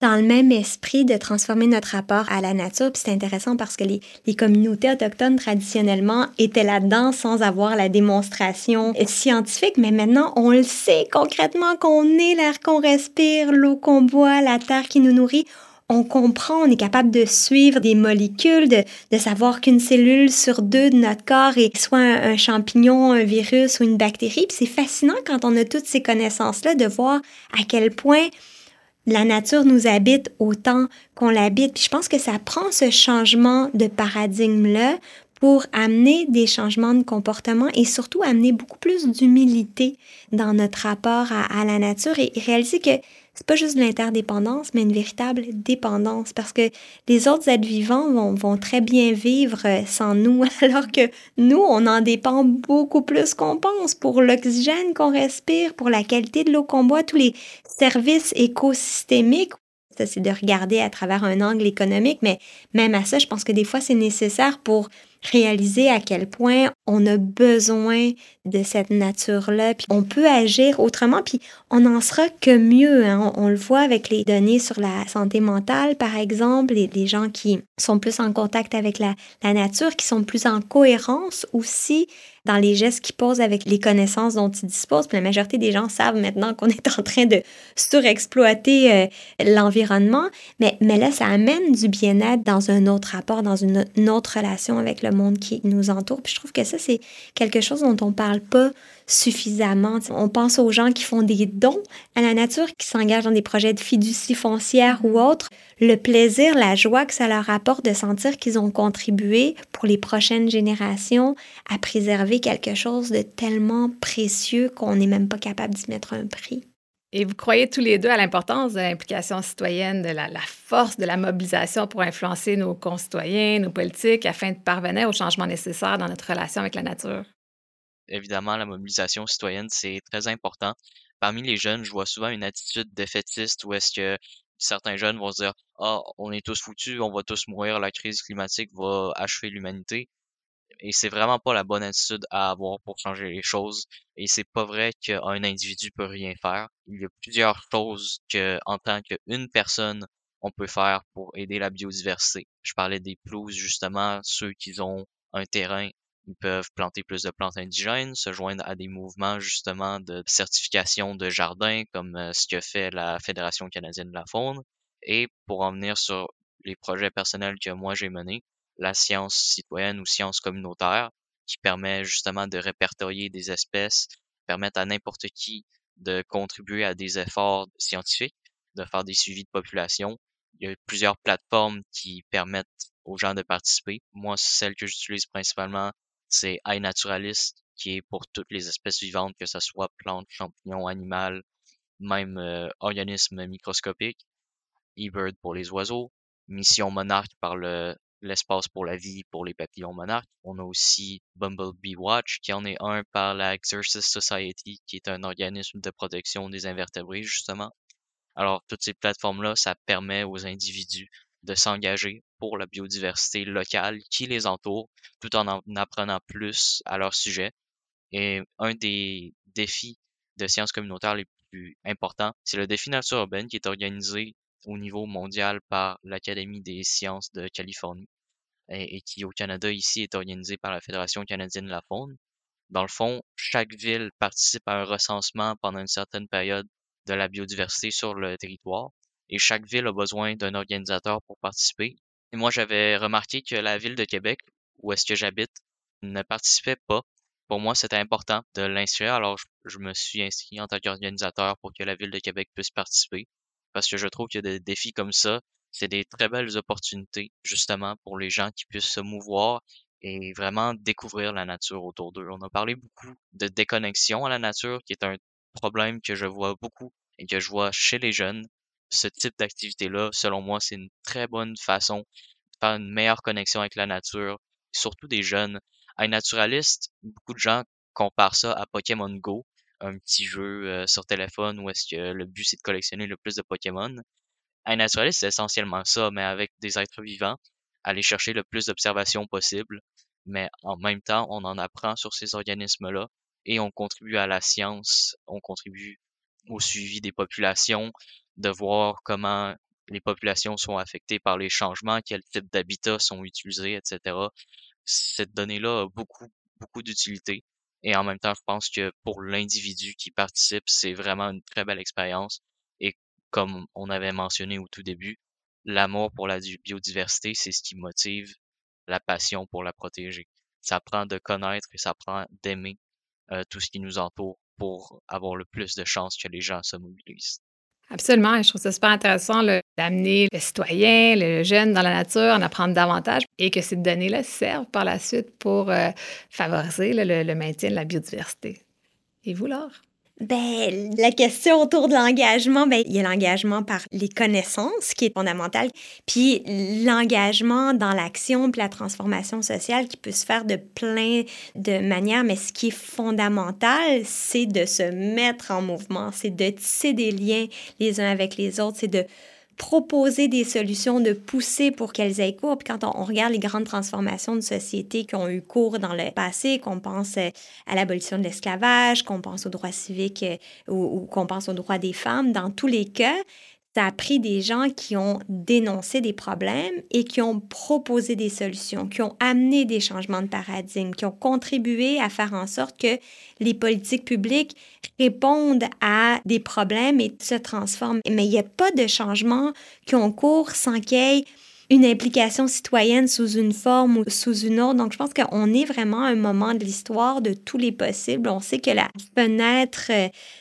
S4: dans le même esprit de transformer notre rapport à la nature. Puis c'est intéressant parce que les, communautés autochtones traditionnellement étaient là-dedans sans avoir la démonstration scientifique, mais maintenant on le sait concrètement qu'on est l'air qu'on respire, l'eau qu'on boit, la terre qui nous nourrit on comprend, on est capable de suivre des molécules, de, savoir qu'une cellule sur deux de notre corps est soit un, champignon, un virus ou une bactérie. c'est fascinant quand on a toutes ces connaissances-là de voir à quel point la nature nous habite autant qu'on l'habite. Je pense que ça prend ce changement de paradigme-là pour amener des changements de comportement et surtout amener beaucoup plus d'humilité dans notre rapport à, la nature et réaliser que c'est pas juste de l'interdépendance, mais une véritable dépendance parce que les autres êtres vivants vont, vont, très bien vivre sans nous, alors que nous, on en dépend beaucoup plus qu'on pense pour l'oxygène qu'on respire, pour la qualité de l'eau qu'on boit, tous les services écosystémiques. Ça, c'est de regarder à travers un angle économique, mais même à ça, je pense que des fois, c'est nécessaire pour réaliser à quel point on a besoin de cette nature-là, puis on peut agir autrement, puis on n'en sera que mieux. Hein. On, le voit avec les données sur la santé mentale, par exemple, les, les gens qui sont plus en contact avec la, nature, qui sont plus en cohérence aussi dans les gestes qu'ils posent avec les connaissances dont ils disposent. Puis la majorité des gens savent maintenant qu'on est en train de surexploiter euh, l'environnement, mais, mais là, ça amène du bien-être dans un autre rapport, dans une, une autre relation avec le monde qui nous entoure. Puis je trouve que ça, c'est quelque chose dont on parle pas suffisamment. On pense aux gens qui font des dons à la nature, qui s'engagent dans des projets de fiducie foncière ou autres. Le plaisir, la joie que ça leur apporte de sentir qu'ils ont contribué pour les prochaines générations à préserver quelque chose de tellement précieux qu'on n'est même pas capable d'y mettre un prix.
S2: Et vous croyez tous les deux à l'importance de l'implication citoyenne, de la, la, force de la mobilisation pour influencer nos concitoyens, nos politiques, afin de parvenir aux changements nécessaires dans notre relation avec la nature?
S3: Évidemment, la mobilisation citoyenne, c'est très important. Parmi les jeunes, je vois souvent une attitude défaitiste où est-ce que certains jeunes vont se dire Ah, on est tous foutus, on va tous mourir, la crise climatique va achever l'humanité. Et c'est vraiment pas la bonne attitude à avoir pour changer les choses. Et c'est pas vrai qu'un individu peut rien faire. Il y a plusieurs choses que, en tant qu'une personne, on peut faire pour aider la biodiversité. Je parlais des pelouses, justement, ceux qui ont un terrain ils peuvent planter plus de plantes indigènes, se joindre à des mouvements justement de certification de jardins comme euh, ce que fait la Fédération canadienne de la faune. Et pour en venir sur les projets personnels que moi j'ai menés, la science citoyenne ou science communautaire, qui permet justement de répertorier des espèces, permettre à n'importe qui de contribuer à des efforts scientifiques, de faire des suivis de population. Il y a plusieurs plateformes qui permettent aux gens de participer. Moi, celle que j'utilise principalement, c'est iNaturalist, qui est pour toutes les espèces vivantes, que ce soit plantes, champignons, animaux, même euh, organismes microscopiques. eBird pour les oiseaux. Mission Monarch par le l'espace pour la vie pour les papillons monarques. On a aussi Bumblebee Watch, qui en est un par la Exercis Society, qui est un organisme de protection des invertébrés, justement. Alors, toutes ces plateformes-là, ça permet aux individus de s'engager pour la biodiversité locale qui les entoure, tout en en apprenant plus à leur sujet. Et un des défis de sciences communautaires les plus importants, c'est le défi nature urbaine qui est organisé au niveau mondial par l'Académie des sciences de Californie et, qui au Canada ici est organisé par la Fédération canadienne de la faune. Dans le fond, chaque ville participe à un recensement pendant une certaine période de la biodiversité sur le territoire et chaque ville a besoin d'un organisateur pour participer. Et moi, j'avais remarqué que la ville de Québec, où est-ce que j'habite, ne participait pas. Pour moi, c'était important de l'inscrire, alors je, me suis inscrit en tant qu'organisateur pour que la ville de Québec puisse participer. Parce que je trouve que des défis comme ça, c'est des très belles opportunités, justement, pour les gens qui puissent se mouvoir et vraiment découvrir la nature autour d'eux. On a parlé beaucoup de déconnexion à la nature, qui est un problème que je vois beaucoup et que je vois chez les jeunes ce type d'activité-là, selon moi, c'est une très bonne façon de faire une meilleure connexion avec la nature, surtout des jeunes. Un naturaliste, beaucoup de gens comparent ça à Pokémon Go, un petit jeu euh, sur téléphone où est-ce que le but c'est de collectionner le plus de Pokémon. Un naturaliste, c'est essentiellement ça, mais avec des êtres vivants, aller chercher le plus d'observations possible, mais en même temps, on en apprend sur ces organismes-là et on contribue à la science, on contribue au suivi des populations, de voir comment les populations sont affectées par les changements, quels types d'habitats sont utilisés, etc. Cette donnée-là a beaucoup, beaucoup d'utilité. Et en même temps, je pense que pour l'individu qui participe, c'est vraiment une très belle expérience. Et comme on avait mentionné au tout début, l'amour pour la biodiversité, c'est ce qui motive la passion pour la protéger. Ça prend de connaître et ça prend d'aimer euh, tout ce qui nous entoure pour avoir le plus de chances que les gens se mobilisent.
S2: Absolument. Je trouve ça super intéressant d'amener le citoyen, le jeune dans la nature, en apprendre davantage et que ces données-là servent par la suite pour euh, favoriser le, le, maintien de la biodiversité. Et vous, Laure?
S4: Ben, la question autour de l'engagement, ben, il y a l'engagement par les connaissances qui est fondamental, puis l'engagement dans l'action, puis la transformation sociale qui peut se faire de plein de manières, mais ce qui est fondamental, c'est de se mettre en mouvement, c'est de tisser des liens les uns avec les autres, c'est de proposer des solutions, de pousser pour qu'elles aient cours. Puis quand on, regarde les grandes transformations de société qui ont eu cours dans le passé, qu'on pense euh, à l'abolition de l'esclavage, qu'on pense aux droits civiques euh, ou, ou qu'on pense aux droits des femmes, dans tous les cas, ça a pris des gens qui ont dénoncé des problèmes et qui ont proposé des solutions, qui ont amené des changements de paradigme, qui ont contribué à faire en sorte que les politiques publiques répondent à des problèmes et se transforment. Mais il n'y a pas de changement qui ont cours sans qu'il y ait une implication citoyenne sous une forme ou sous une autre. Donc, je pense qu'on est vraiment à un moment de l'histoire de tous les possibles. On sait que la fenêtre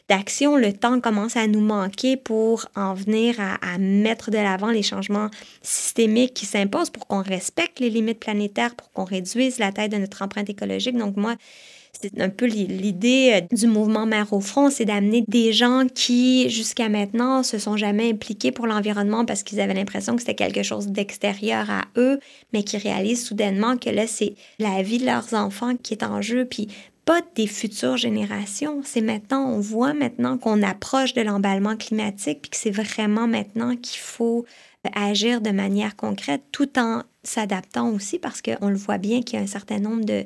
S4: d'action, le temps commence à nous manquer pour en venir à, à mettre de l'avant les changements systémiques qui s'imposent pour qu'on respecte les limites planétaires, pour qu'on réduise la taille de notre empreinte écologique. Donc, moi, c'est un peu l'idée euh, du mouvement Mère au front, c'est d'amener des gens qui, jusqu'à maintenant, se sont jamais impliqués pour l'environnement parce qu'ils avaient l'impression que c'était quelque chose d'extérieur à eux, mais qui réalisent soudainement que là, c'est la vie de leurs enfants qui est en jeu, puis pas des futures générations. C'est maintenant, on voit maintenant qu'on approche de l'emballement climatique, puis que c'est vraiment maintenant qu'il faut agir de manière concrète tout en s'adaptant aussi parce qu'on le voit bien qu'il y a un certain nombre de,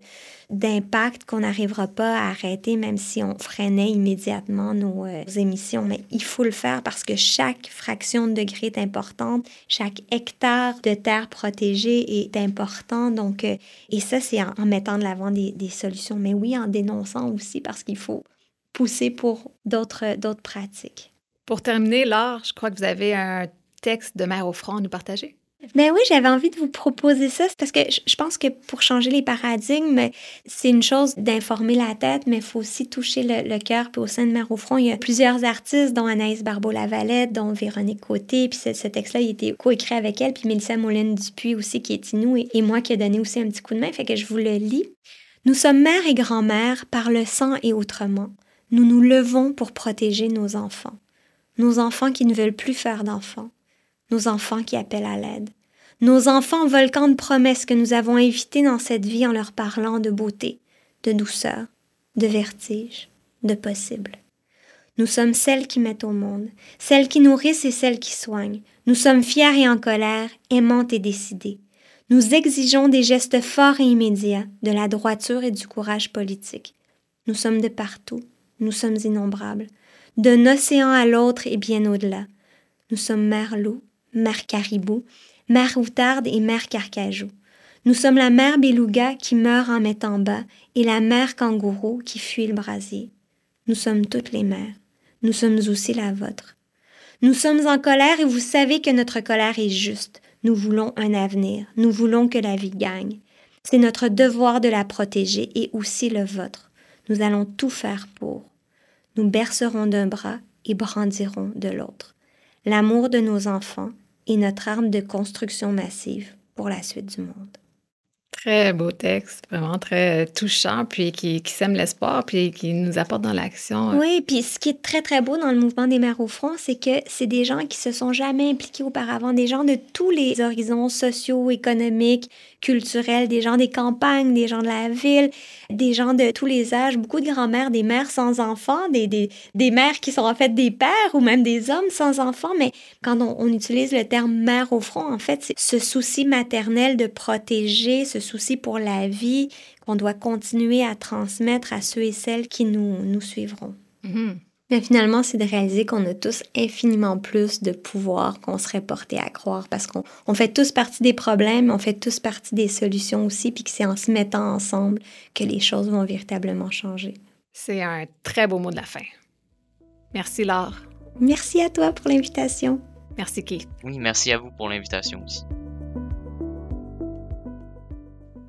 S4: d'impacts qu'on n'arrivera pas à arrêter même si on freinait immédiatement nos, euh, émissions. Mais il faut le faire parce que chaque fraction de degré est importante, chaque hectare de terre protégée est important. Donc, euh, et ça, c'est en, mettant de l'avant des, des solutions. Mais oui, en dénonçant aussi parce qu'il faut pousser pour d'autres, d'autres pratiques.
S2: Pour terminer, Laure, je crois que vous avez un texte de Mère au front à nous partager?
S4: Ben oui, j'avais envie de vous proposer ça parce que je pense que pour changer les paradigmes, c'est une chose d'informer la tête, mais il faut aussi toucher le, cœur. Puis au sein de Mère au front, il y a plusieurs artistes, dont Anaïs Barbeau-Lavalette, dont Véronique Côté. Puis ce, texte-là, il a été coécrit avec elle. Puis Mélissa Moulin Dupuis aussi, qui est Inou, et, et moi qui ai donné aussi un petit coup de main. Fait que je vous le lis. Nous sommes mère et grand-mère par le sang et autrement. Nous nous levons pour protéger nos enfants. Nos enfants qui ne veulent plus faire d'enfants nos enfants qui appellent à l'aide, nos enfants volcans de promesses que nous avons invités dans cette vie en leur parlant de beauté, de douceur, de vertige, de possible. Nous sommes celles qui mettent au monde, celles qui nourrissent et celles qui soignent. Nous sommes fières et en colère, aimantes et décidées. Nous exigeons des gestes forts et immédiats, de la droiture et du courage politique. Nous sommes de partout, nous sommes innombrables, d'un océan à l'autre et bien au-delà. Nous sommes mère loup, mère caribou, mère outarde et mère carcajou. Nous sommes la mère beluga qui meurt en mettant bas et la mère kangourou qui fuit le brasier. Nous sommes toutes les mères. Nous sommes aussi la vôtre. Nous sommes en colère et vous savez que notre colère est juste. Nous voulons un avenir. Nous voulons que la vie gagne. C'est notre devoir de la protéger et aussi le vôtre. Nous allons tout faire pour. Nous bercerons d'un bras et brandirons de l'autre. L'amour de nos enfants est notre arme de construction massive pour la suite du monde.
S2: Très beau texte, vraiment très touchant, puis qui, qui sème l'espoir, puis qui nous apporte dans l'action.
S4: Oui, puis ce qui est très, très beau dans le mouvement des mères au front, c'est que c'est des gens qui se sont jamais impliqués auparavant, des gens de tous les horizons sociaux, économiques, culturels, des gens des campagnes, des gens de la ville, des gens de tous les âges, beaucoup de grand-mères, des mères sans enfants, des, des, des, mères qui sont en fait des pères ou même des hommes sans enfants. Mais quand on, on utilise le terme mère au front, en fait, c'est ce souci maternel de protéger, ce souci pour la vie qu'on doit continuer à transmettre à ceux et celles qui nous, nous suivront. Mm-hmm. Mais finalement, c'est de réaliser qu'on a tous infiniment plus de pouvoir qu'on serait porté à croire parce qu'on on fait tous partie des problèmes, on fait tous partie des solutions aussi, puis que c'est en se mettant ensemble que les choses vont véritablement changer.
S2: C'est un très beau mot de la fin. Merci Laure.
S4: Merci à toi pour l'invitation.
S2: Merci Keith.
S3: Oui, merci à vous pour l'invitation aussi.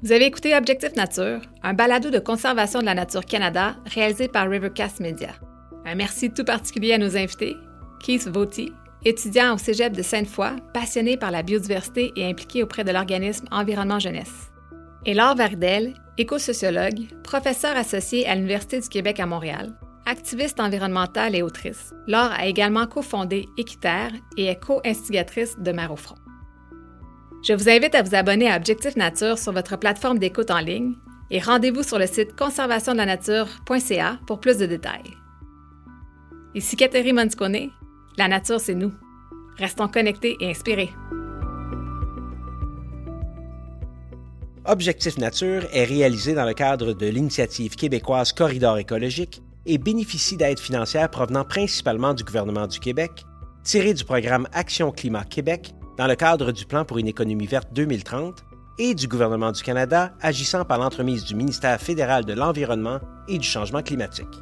S2: Vous avez écouté Objectif Nature, un balado de conservation de la nature Canada réalisé par Rivercast Media. Un merci tout particulier à nos invités, Keith Vauty, étudiant au Cégep de Sainte-Foy, passionné par la biodiversité et impliqué auprès de l'organisme Environnement Jeunesse. Et Laure Vardel, éco-sociologue, professeur associé à l'Université du Québec à Montréal, activiste environnementale et autrice. Laure a également cofondé Équiterre et est co-instigatrice de Mère au. Je vous invite à vous abonner à Objectif Nature sur votre plateforme d'écoute en ligne et rendez-vous sur le site conservationdelaнаture.ca pour plus de détails. Ici Catherine Monscone, la nature c'est nous. Restons connectés et inspirés.
S1: Objectif Nature est réalisé dans le cadre de l'initiative québécoise Corridor écologique et bénéficie d'aides financières provenant principalement du gouvernement du Québec, tirées du programme Action Climat Québec dans le cadre du Plan pour une économie verte 2030 et du gouvernement du Canada agissant par l'entremise du ministère fédéral de l'Environnement et du Changement climatique.